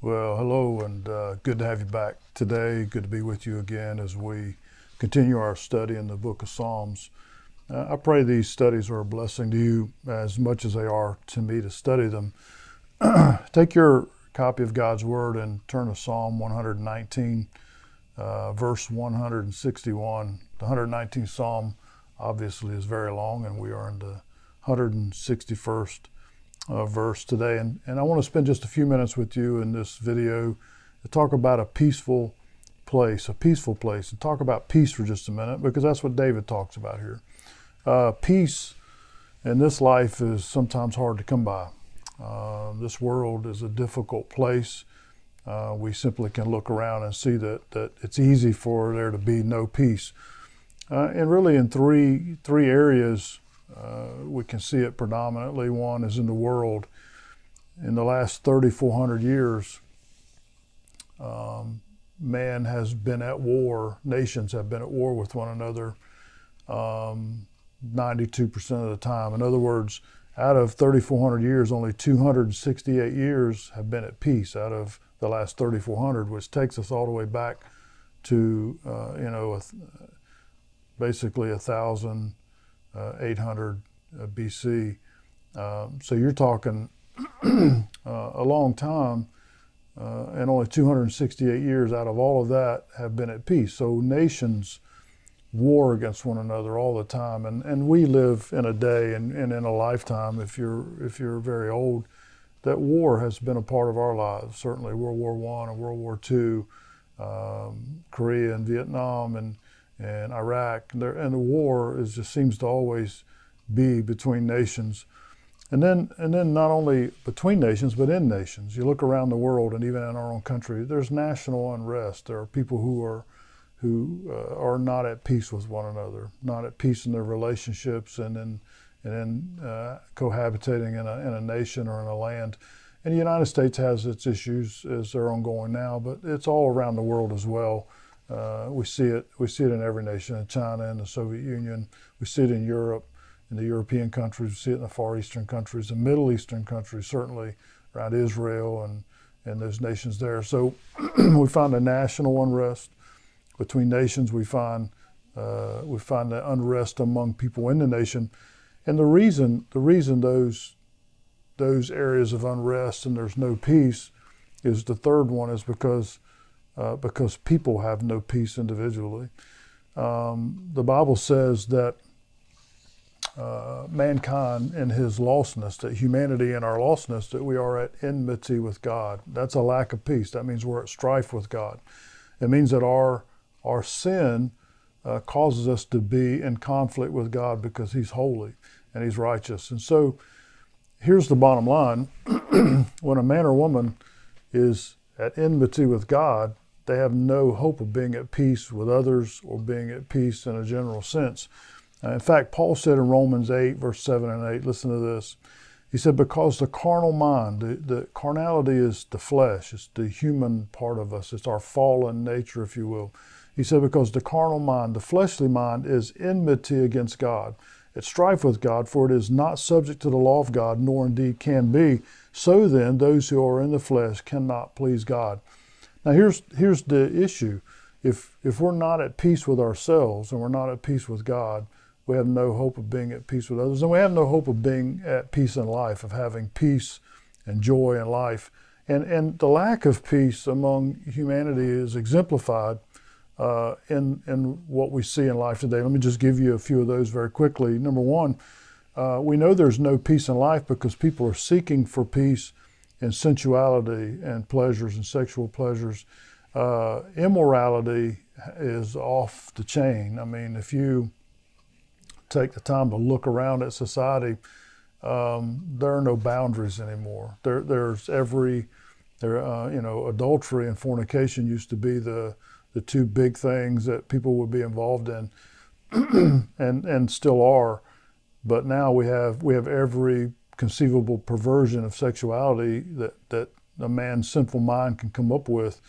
Well, hello, and uh, good to have you back today. Good to be with you again as we continue our study in the book of Psalms. Uh, I pray these studies are a blessing to you as much as they are to me to study them. Take your copy of God's Word and turn to Psalm 119, uh, verse 161. The 119th Psalm obviously is very long, and we are in the 161st uh, verse today. And, and I want to spend just a few minutes with you in this video to talk about a peaceful place, a peaceful place, and talk about peace for just a minute because that's what David talks about here. Uh, peace in this life is sometimes hard to come by. Uh, this world is a difficult place. Uh, we simply can look around and see that, that it's easy for there to be no peace. Uh, and really, in three, three areas we can see it predominantly. One is in the world. In the last 3,400 years, um, man has been at war, nations have been at war with one another um, 92% of the time. In other words, out of 3,400 years, only 268 years have been at peace out of the last 3,400, which takes us all the way back to, uh, you know, a, basically a thousand uh, 800 uh, BC. Um, so you're talking uh, a long time, and only 268 years out of all of that have been at peace. So nations war against one another all the time, and, and we live in a day and, and in a lifetime. If you're if you're very old, that war has been a part of our lives. Certainly, World War One and World War Two, um, Korea and Vietnam, and and Iraq. There, and the war is just seems to always be between nations. And then, and then not only between nations, but in nations. You look around the world, and even in our own country, there's national unrest. There are people who are, who uh, are not at peace with one another, not at peace in their relationships, and in, and in uh, cohabitating in a, in a nation or in a land. And the United States has its issues as they're ongoing now, but it's all around the world as well. Uh, we see it. We see it in every nation, in China, in the Soviet Union. We see it in Europe, in the European countries. We see it in the Far Eastern countries, the Middle Eastern countries, certainly around Israel and and those nations there. So we find a national unrest between nations. We find uh, we find the unrest among people in the nation, and the reason the reason those those areas of unrest and there's no peace is the third one is because uh, because people have no peace individually. Um, the Bible says that uh, mankind in his lostness, that humanity in our lostness, that we are at enmity with God. That's a lack of peace. That means we're at strife with God. It means that our our sin uh, causes us to be in conflict with God because He's holy and He's righteous. And so, here's the bottom line: when a man or woman is at enmity with God, they have no hope of being at peace with others or being at peace in a general sense. Uh, in fact, Paul said in Romans 8, verse 7 and 8, listen to this. He said, Because the carnal mind, the, the carnality is the flesh, it's the human part of us, it's our fallen nature, if you will. He said, Because the carnal mind, the fleshly mind, is enmity against God. It's strife with God, for it is not subject to the law of God, nor indeed can be. So then, those who are in the flesh cannot please God. Now here's here's the issue. If if we're not at peace with ourselves and we're not at peace with God, we have no hope of being at peace with others, and we have no hope of being at peace in life, of having peace and joy in life. And and the lack of peace among humanity is exemplified uh, in in what we see in life today. Let me just give you a few of those very quickly. Number one, uh, we know there's no peace in life because people are seeking for peace and sensuality and pleasures and sexual pleasures. Uh, immorality is off the chain. I mean, if you take the time to look around at society, um, there are no boundaries anymore. There, there's every, there, uh, you know, adultery and fornication used to be the the two big things that people would be involved in, and and still are. But now we have we have every conceivable perversion of sexuality that, that a man's sinful mind can come up with.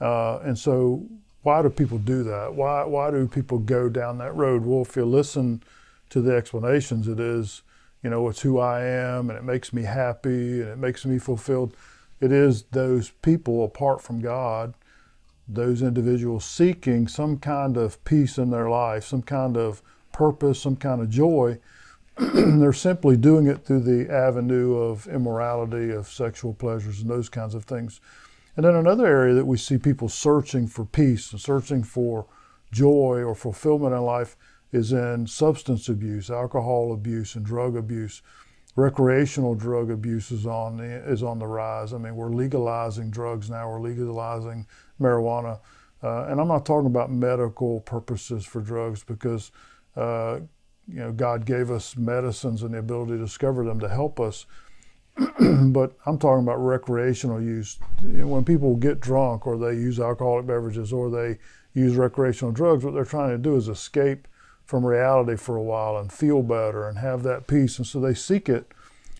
Uh, and so, why do people do that? Why, why do people go down that road? Well, if you listen to the explanations, it is, you know, it's who I am and it makes me happy and it makes me fulfilled. it is those people apart from God, those individuals seeking some kind of peace in their life, some kind of purpose, some kind of joy. They're simply doing it through the avenue of immorality, of sexual pleasures, and those kinds of things. And then another area that we see people searching for peace and searching for joy or fulfillment in life is in substance abuse, alcohol abuse, and drug abuse. Recreational drug abuse is on the, is on the rise. I mean, we're legalizing drugs now. We're legalizing marijuana, uh, and I'm not talking about medical purposes for drugs because uh, you know God gave us medicines and the ability to discover them to help us. but I'm talking about recreational use. When people get drunk or they use alcoholic beverages or they use recreational drugs, what they're trying to do is escape from reality for a while and feel better and have that peace. And so they seek it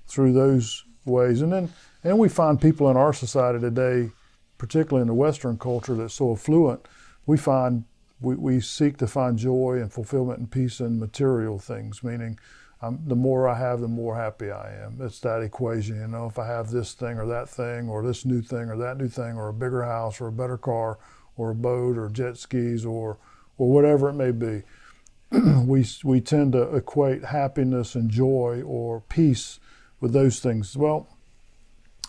through those ways. And then and we find people in our society today, particularly in the Western culture that's so affluent, we find we, we seek to find joy and fulfillment and peace in material things, meaning um, the more I have, the more happy I am. It's that equation, you know. If I have this thing or that thing, or this new thing or that new thing, or a bigger house or a better car, or a boat or jet skis or or whatever it may be, we we tend to equate happiness and joy or peace with those things. Well,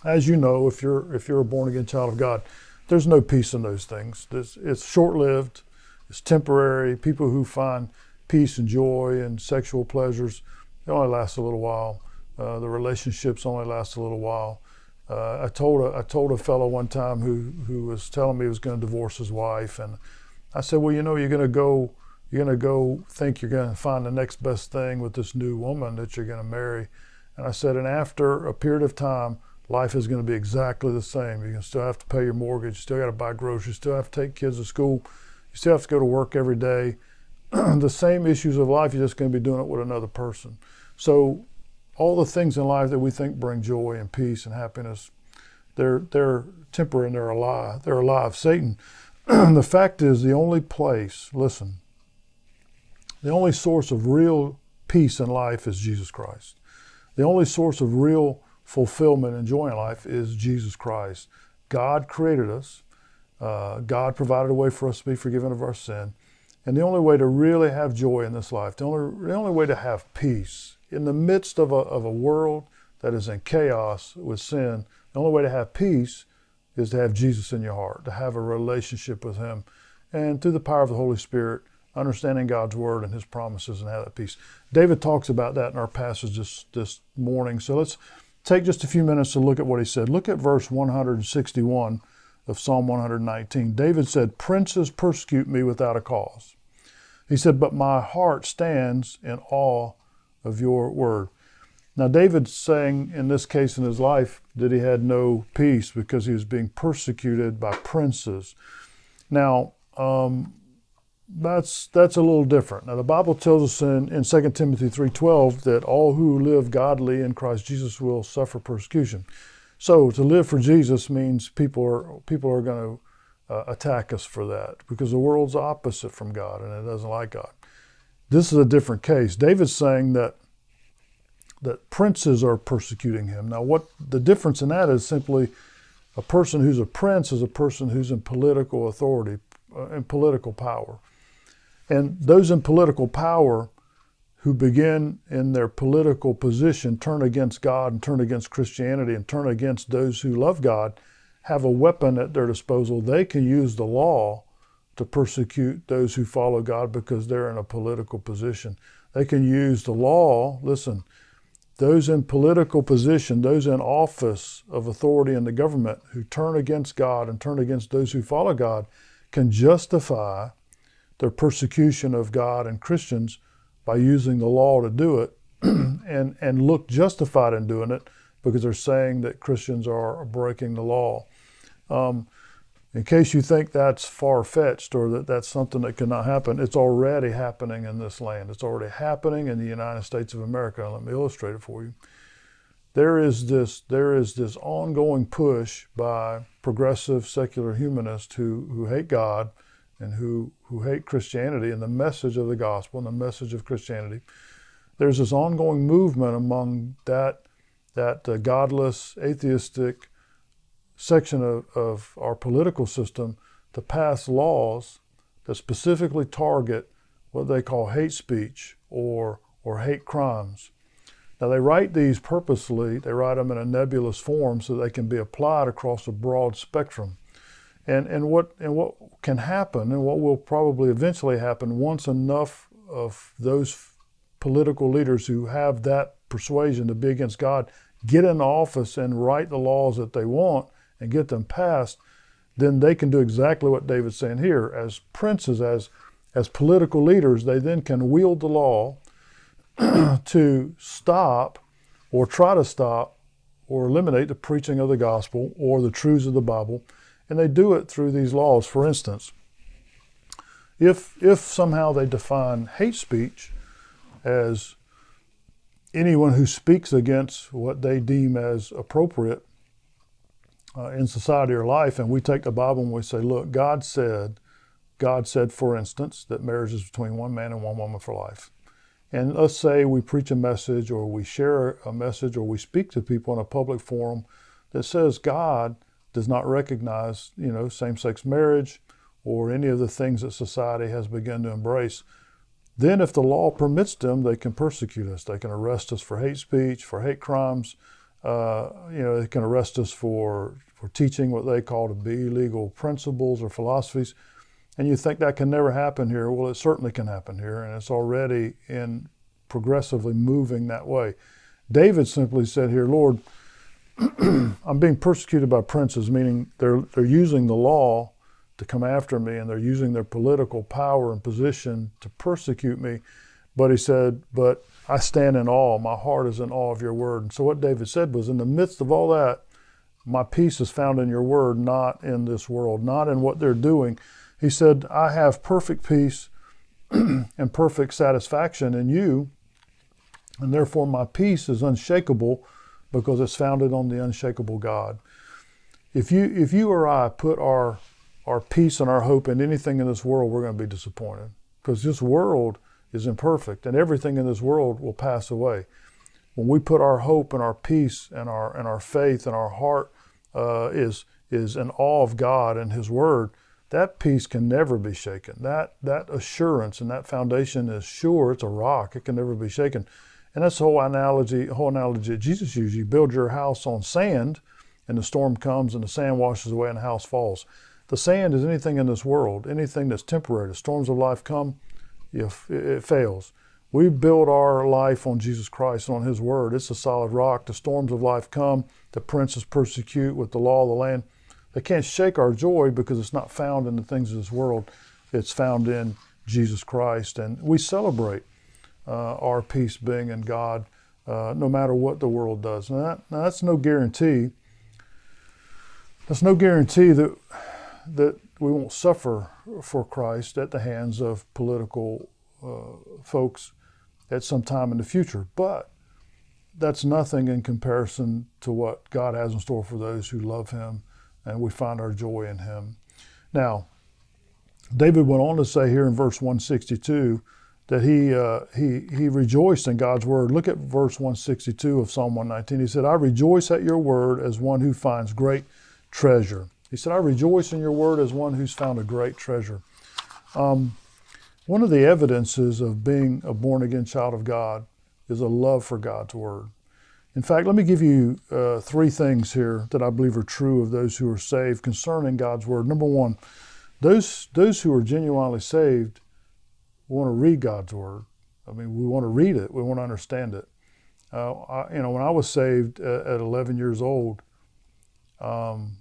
as you know, if you're if you're a born again child of God, there's no peace in those things. It's, it's short lived. It's temporary. People who find peace and joy and sexual pleasures it only lasts a little while. Uh, the relationships only last a little while. Uh, I told a, I told a fellow one time who who was telling me he was going to divorce his wife, and I said, well, you know, you're going to go you're going to go think you're going to find the next best thing with this new woman that you're going to marry, and I said, and after a period of time, life is going to be exactly the same. Going to still have to pay your mortgage, you still got to buy groceries, still have to take kids to school, you still have to go to work every day. the same issues of life, you're just going to be doing it with another person. So, all the things in life that we think bring joy and peace and happiness, they're they're temporary and they're a lie. They're a lie of Satan. the fact is, the only place, listen, the only source of real peace in life is Jesus Christ. The only source of real fulfillment and joy in life is Jesus Christ. God created us. Uh, God provided a way for us to be forgiven of our sin. And the only way to really have joy in this life, the only, the only way to have peace in the midst of a, of a world that is in chaos with sin, the only way to have peace is to have Jesus in your heart, to have a relationship with Him. And through the power of the Holy Spirit, understanding God's Word and His promises and have that peace. David talks about that in our passage this, this morning. So let's take just a few minutes to look at what he said. Look at verse 161 of Psalm 119. David said, Princes persecute me without a cause. He said, But my heart stands in awe of your word. Now, David's saying in this case in his life that he had no peace because he was being persecuted by princes. Now, um, that's that's a little different. Now, the Bible tells us in, in 2 Timothy 3.12 that all who live godly in Christ Jesus will suffer persecution. So to live for Jesus means people are people are going to uh, attack us for that because the world's opposite from God and it doesn't like God. This is a different case. David's saying that that princes are persecuting him. Now, what the difference in that is simply a person who's a prince is a person who's in political authority, uh, in political power. And those in political power who begin in their political position turn against God and turn against Christianity and turn against those who love God have a weapon at their disposal. They can use the law to persecute those who follow God because they're in a political position. They can use the law, listen, those in political position, those in office of authority in the government who turn against God and turn against those who follow God can justify their persecution of God and Christians by using the law to do it and, and look justified in doing it because they're saying that Christians are breaking the law. Um, in case you think that's far fetched or that that's something that cannot happen, it's already happening in this land. It's already happening in the United States of America. Let me illustrate it for you. There is this, there is this ongoing push by progressive secular humanists who, who hate God and who, who hate Christianity and the message of the gospel and the message of Christianity. There's this ongoing movement among that, that uh, godless, atheistic, section of, of our political system to pass laws that specifically target what they call hate speech or, or hate crimes. Now, they write these purposely, they write them in a nebulous form so they can be applied across a broad spectrum. And, and, what, and what can happen, and what will probably eventually happen once enough of those political leaders who have that persuasion to be against God get in office and write the laws that they want and get them passed, then they can do exactly what David's saying here. As princes, as, as political leaders, they then can wield the law to stop or try to stop or eliminate the preaching of the gospel or the truths of the Bible. And they do it through these laws. For instance, if, if somehow they define hate speech as anyone who speaks against what they deem as appropriate uh, in society or life, and we take the Bible and we say, look, God said, God said, for instance, that marriage is between one man and one woman for life. And let's say we preach a message or we share a message or we speak to people in a public forum that says God does not recognize, you know, same-sex marriage or any of the things that society has begun to embrace. Then if the law permits them, they can persecute us. They can arrest us for hate speech, for hate crimes. Uh, you know, they can arrest us for, for teaching what they call to be legal principles or philosophies. And you think that can never happen here. Well, it certainly can happen here, and it's already in progressively moving that way. David simply said here, Lord, I'm being persecuted by princes, meaning they're, they're using the law to come after me and they're using their political power and position to persecute me. But he said, But I stand in awe. My heart is in awe of your word. And so what David said was, In the midst of all that, my peace is found in your word, not in this world, not in what they're doing. He said, I have perfect peace and perfect satisfaction in you, and therefore my peace is unshakable because it's founded on the unshakable God. If you, if you or I put our, our peace and our hope in anything in this world, we're going to be disappointed because this world is imperfect and everything in this world will pass away. When we put our hope and our peace and our, and our faith and our heart uh, is, is in awe of God and His Word, that peace can never be shaken. That, that assurance and that foundation is sure. It's a rock. It can never be shaken. And that's the whole analogy, whole analogy that Jesus used. You build your house on sand, and the storm comes, and the sand washes away, and the house falls. The sand is anything in this world, anything that's temporary. The storms of life come, if it fails. We build our life on Jesus Christ, and on His Word. It's a solid rock. The storms of life come. The princes persecute with the law of the land they can't shake our joy because it's not found in the things of this world. It's found in Jesus Christ. And we celebrate our peace being in God uh, no matter what the world does. Now, that, now, that's no guarantee. That's no guarantee that, that we won't suffer for Christ at the hands of political uh, folks at some time in the future. But that's nothing in comparison to what God has in store for those who love Him and we find our joy in him. Now, David went on to say here in verse 162 that he, uh, he, he rejoiced in God's word. Look at verse 162 of Psalm 119. He said, I rejoice at your word as one who finds great treasure. He said, I rejoice in your word as one who's found a great treasure. Um, one of the evidences of being a born again child of God is a love for God's word. In fact, let me give you uh, three things here that I believe are true of those who are saved concerning God's Word. Number one, those, those who are genuinely saved want to read God's Word. I mean, we want to read it, we want to understand it. Uh, I, you know, when I was saved at, at 11 years old, um,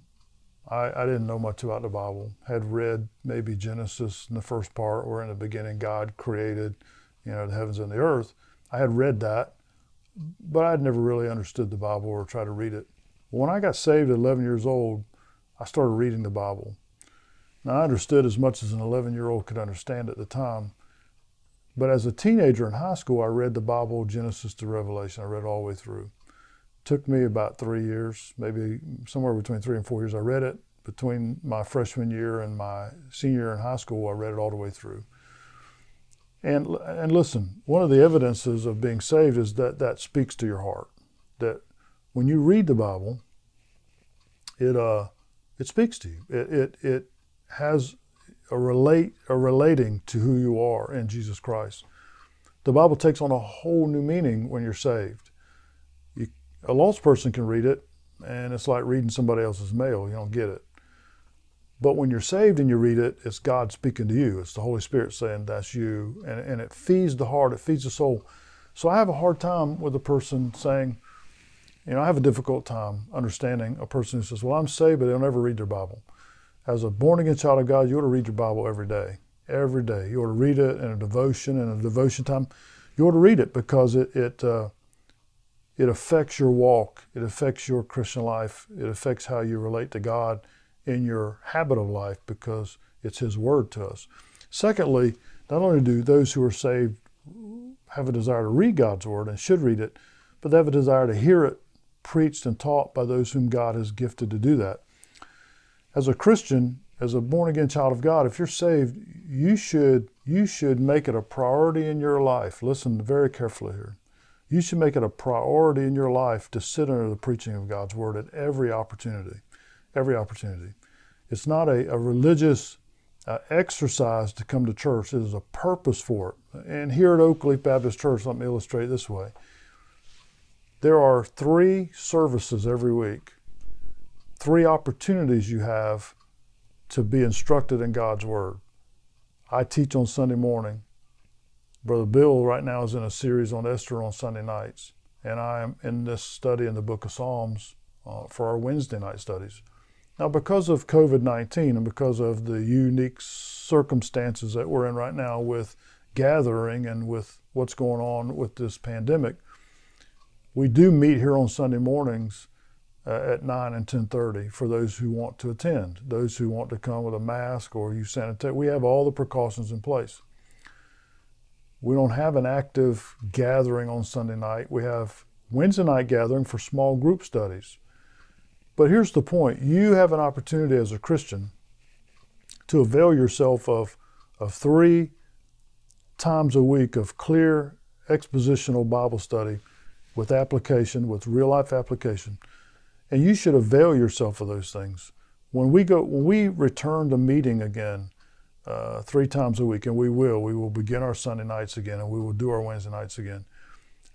I, I, didn't know much about the Bible. Had read maybe Genesis in the first part, where in the beginning God created, you know, the heavens and the earth. I had read that, but I'd never really understood the Bible or tried to read it. When I got saved at 11 years old, I started reading the Bible. Now, I understood as much as an 11 year old could understand at the time. But as a teenager in high school, I read the Bible, Genesis to Revelation. I read all the way through. It took me about three years, maybe somewhere between three and four years. I read it between my freshman year and my senior year in high school. I read it all the way through. And, and listen, one of the evidences of being saved is that that speaks to your heart. That when you read the Bible, it uh, it speaks to you. It it, it has a relate a relating to who you are in Jesus Christ. The Bible takes on a whole new meaning when you're saved. You, a lost person can read it, and it's like reading somebody else's mail. You don't get it. But when you're saved and you read it, it's God speaking to you. It's the Holy Spirit saying that's you, and, and it feeds the heart, it feeds the soul. So I have a hard time with a person saying, you know, I have a difficult time understanding a person who says, Well, I'm saved, but they'll never read their Bible. As a born again child of God, you ought to read your Bible every day. Every day. You ought to read it in a devotion, in a devotion time. You ought to read it because it, it, uh, it affects your walk, it affects your Christian life, it affects how you relate to God in your habit of life because it's His Word to us. Secondly, not only do those who are saved have a desire to read God's Word and should read it, but they have a desire to hear it preached and taught by those whom God has gifted to do that. As a Christian, as a born again child of God, if you're saved, you should you should make it a priority in your life. Listen very carefully here. You should make it a priority in your life to sit under the preaching of God's word at every opportunity. Every opportunity. It's not a, a religious uh, exercise to come to church. It is a purpose for it. And here at Oakleaf Baptist Church, let me illustrate this way. There are three services every week, three opportunities you have to be instructed in God's Word. I teach on Sunday morning. Brother Bill right now is in a series on Esther on Sunday nights, and I am in this study in the book of Psalms uh, for our Wednesday night studies. Now, because of COVID 19 and because of the unique circumstances that we're in right now with gathering and with what's going on with this pandemic, we do meet here on Sunday mornings uh, at 9 and 10.30 for those who want to attend, those who want to come with a mask or use sanitizer. We have all the precautions in place. We don't have an active gathering on Sunday night. We have Wednesday night gathering for small group studies. But here's the point. You have an opportunity as a Christian to avail yourself of, of three times a week of clear expositional Bible study with application, with real life application. And you should avail yourself of those things. When we go, when we return to meeting again, uh, three times a week, and we will, we will begin our Sunday nights again, and we will do our Wednesday nights again.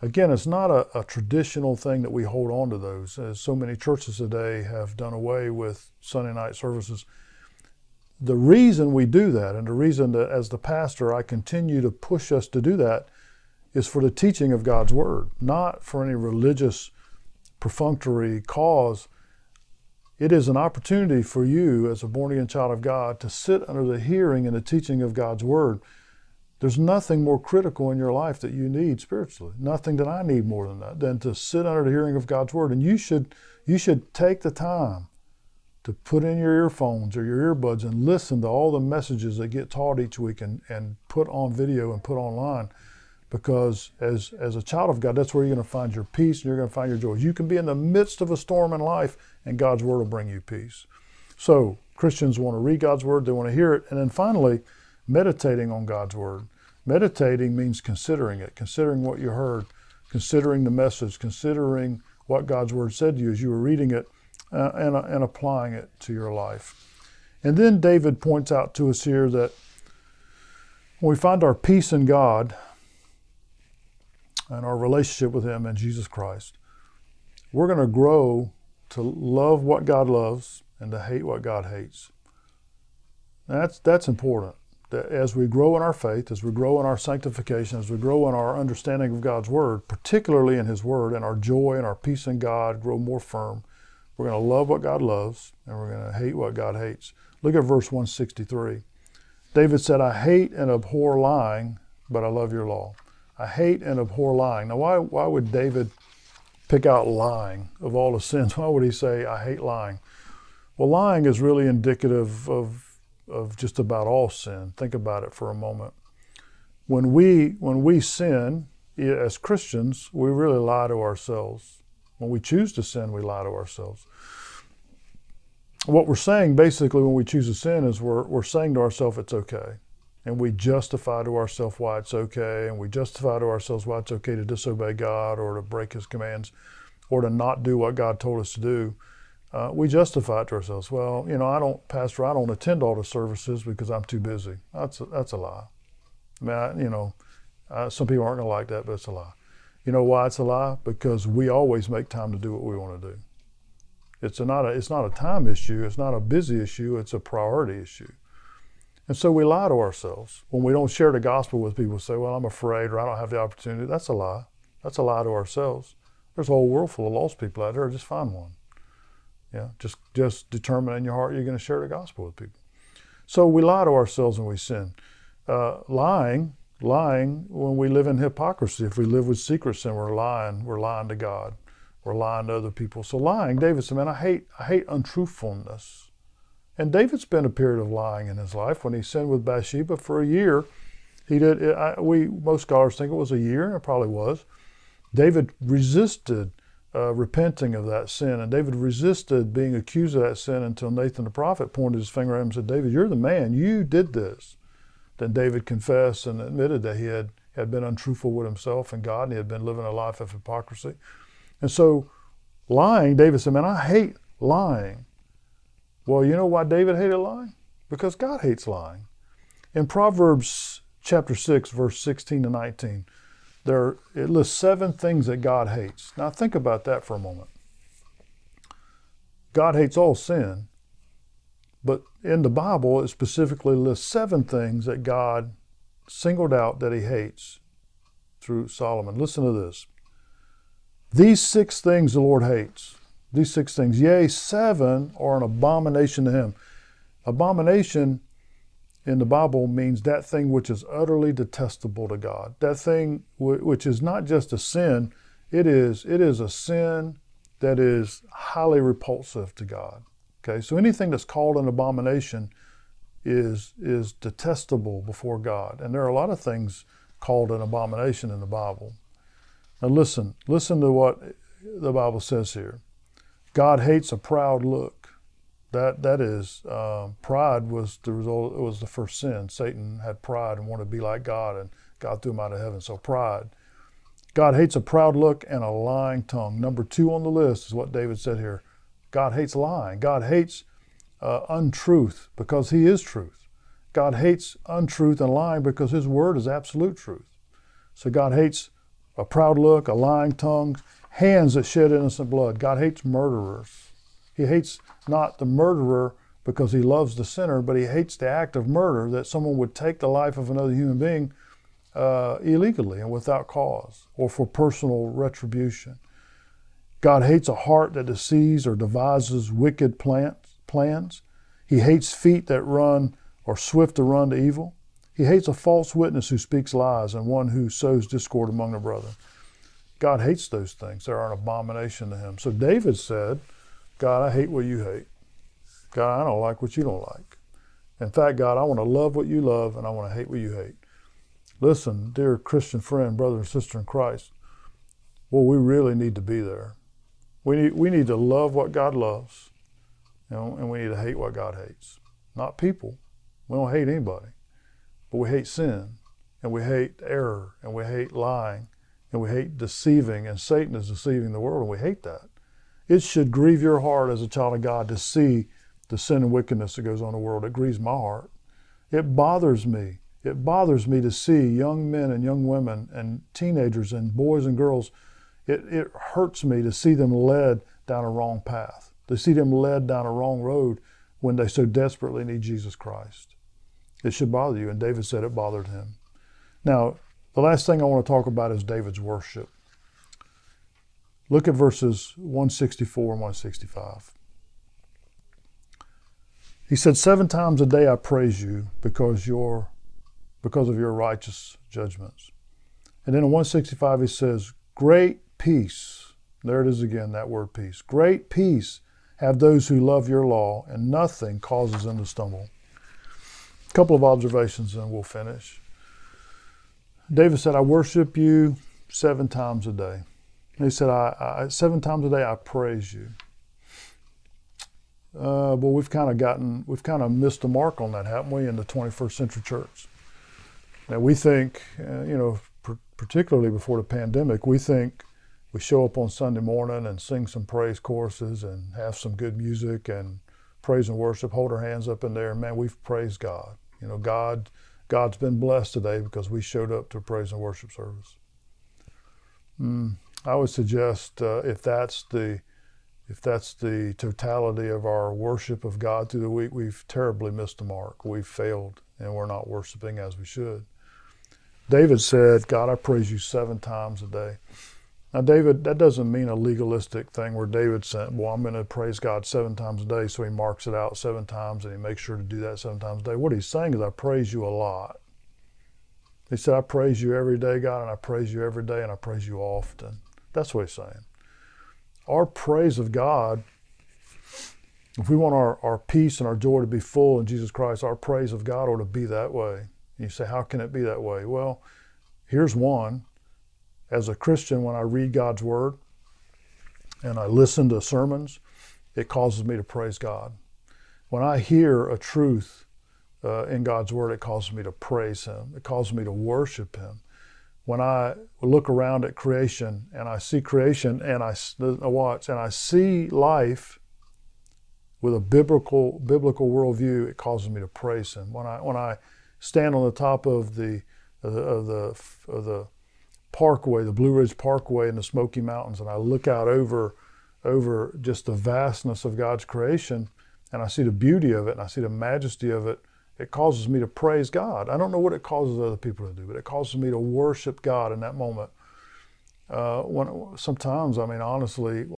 Again, it's not a, a traditional thing that we hold on to those, as so many churches today have done away with Sunday night services. The reason we do that, and the reason that as the pastor I continue to push us to do that, is for the teaching of God's Word, not for any religious perfunctory cause. It is an opportunity for you as a born again child of God to sit under the hearing and the teaching of God's Word. There's nothing more critical in your life that you need spiritually. Nothing that I need more than that, than to sit under the hearing of God's Word. And you should, you should take the time to put in your earphones or your earbuds and listen to all the messages that get taught each week and, and put on video and put online because as, as a child of God, that's where you're going to find your peace and you're going to find your joy. You can be in the midst of a storm in life, and God's Word will bring you peace. So, Christians want to read God's Word, they want to hear it. And then finally, meditating on God's Word. Meditating means considering it, considering what you heard, considering the message, considering what God's Word said to you as you were reading it, uh, and, uh, and applying it to your life. And then David points out to us here that when we find our peace in God, and our relationship with Him and Jesus Christ, we're going to grow to love what God loves and to hate what God hates. That's, that's important. That as we grow in our faith, as we grow in our sanctification, as we grow in our understanding of God's Word, particularly in His Word, and our joy and our peace in God grow more firm, we're going to love what God loves and we're going to hate what God hates. Look at verse 163. David said, I hate and abhor lying, but I love your law. I hate and abhor lying. Now, why, why would David pick out lying of all the sins? Why would he say, I hate lying? Well, lying is really indicative of, of just about all sin. Think about it for a moment. When we, when we sin, as Christians, we really lie to ourselves. When we choose to sin, we lie to ourselves. What we're saying basically when we choose to sin is we're, we're saying to ourselves, it's okay and we justify to ourselves why it's okay, and we justify to ourselves why it's okay to disobey God or to break His commands or to not do what God told us to do. uh, we justify it to ourselves. Well, you know, I don't, Pastor, I don't attend all the services because I'm too busy. That's a, that's a lie. I mean, I, you know, some people aren't going to like that, but it's a lie. You know why it's a lie? Because we always make time to do what we want to do. It's a, not a, it's not a time issue. It's not a busy issue. It's a priority issue. And so we lie to ourselves when we don't share the gospel with people. Say, "Well, I'm afraid," or "I don't have the opportunity." That's a lie. That's a lie to ourselves. There's a whole world full of lost people out there. Just find one. Yeah, just just determine in your heart you're going to share the gospel with people. So we lie to ourselves when we sin. Uh, lying, lying when we live in hypocrisy. If we live with secret sin, we're lying. We're lying to God. We're lying to other people. So lying, David said, "Man, I hate I hate untruthfulness." And David spent a period of lying in his life when he sinned with Bathsheba for a year. He did. I, we most scholars think it was a year, and it probably was. David resisted uh, repenting of that sin. And David resisted being accused of that sin until Nathan the prophet pointed his finger at him and said, David, you're the man. You did this. Then David confessed and admitted that he had, had been untruthful with himself and God, and he had been living a life of hypocrisy. And so, lying, David said, Man, I hate lying. Well, you know why David hated lying? Because God hates lying. In Proverbs chapter 6, verse 16 to 19, there it lists seven things that God hates. Now think about that for a moment. God hates all sin, but in the Bible it specifically lists seven things that God singled out that he hates through Solomon. Listen to this. These six things the Lord hates. These six things, yea, seven are an abomination to him. Abomination in the Bible means that thing which is utterly detestable to God. That thing which is not just a sin, it is it is a sin that is highly repulsive to God. Okay, so anything that's called an abomination is is detestable before God, and there are a lot of things called an abomination in the Bible. Now listen, listen to what the Bible says here. God hates a proud look that that is um, pride was the result. It was the first sin. Satan had pride and wanted to be like God, and God threw him out of heaven. So pride. God hates a proud look and a lying tongue. Number two on the list is what David said here. God hates lying. God hates uh, untruth because He is truth. God hates untruth and lying because His word is absolute truth. So God hates a proud look, a lying tongue, hands that shed innocent blood. God hates murderers. He hates not the murderer because he loves the sinner, but he hates the act of murder that someone would take the life of another human being uh, illegally and without cause or for personal retribution. God hates a heart that deceives or devises wicked plans. He hates feet that run or swift to run to evil. He hates a false witness who speaks lies and one who sows discord among the brethren. God hates those things. They're an abomination to him. So David said, God, I hate what you hate. God, I don't like what you don't like. In fact, God, I want to love what you love and I want to hate what you hate. Listen, dear Christian friend, brother and sister in Christ, well, we really need to be there. We need, we need to love what God loves, you know, and we need to hate what God hates. Not people. We don't hate anybody. But we hate sin, and we hate error, and we hate lying, and we hate deceiving, and Satan is deceiving the world, and we hate that. It should grieve your heart as a child of God to see the sin and wickedness that goes on in the world. It grieves my heart. It bothers me. It bothers me to see young men and young women and teenagers and boys and girls. It, it hurts me to see them led down a wrong path, to see them led down a wrong road when they so desperately need Jesus Christ. It should bother you. And David said it bothered him. Now, the last thing I want to talk about is David's worship. Look at verses 164 and 165. He said, Seven times a day I praise you because, your, because of your righteous judgments. And then in 165 he says, Great peace. There it is again, that word peace. Great peace have those who love your law, and nothing causes them to stumble. A couple of observations and we'll finish. David said, I worship you seven times a day. He said, I, I, seven times a day I praise you. Uh, well, we've kind of gotten, we've kind of missed the mark on that, haven't we, in the 21st century church? Now we think, uh, you know, particularly before the pandemic, we think, we show up on Sunday morning and sing some praise choruses and have some good music and praise and worship, hold our hands up in there, man, we've praised God. You know, God, God's been blessed today because we showed up to a praise and worship service. Mm, I would suggest uh, if that's the if that's the totality of our worship of God through the week, we've terribly missed the mark. We've failed, and we're not worshiping as we should. David said, God, I praise you seven times a day. Now, David, that doesn't mean a legalistic thing where David said, Well, I'm going to praise God seven times a day. So he marks it out seven times and he makes sure to do that seven times a day. What he's saying is, I praise you a lot. He said, I praise you every day, God, and I praise you every day, and I praise you often. That's what he's saying. Our praise of God, if we want our, our peace and our joy to be full in Jesus Christ, our praise of God ought to be that way. You say, how can it be that way? Well, here's one. As a Christian, when I read God's Word and I listen to sermons, it causes me to praise God. When I hear a truth uh, in God's Word, it causes me to praise Him. It causes me to worship Him. When I look around at creation and I see creation and I, I watch and I see life with a biblical biblical worldview, it causes me to praise Him. When I when I stand on the top of the of the of the, of the Parkway, the Blue Ridge Parkway in the Smoky Mountains, and I look out over over just the vastness of God's creation, and I see the beauty of it, and I see the majesty of it. It causes me to praise God. I don't know what it causes other people to do, but it causes me to worship God in that moment. Uh, when sometimes, I mean, honestly,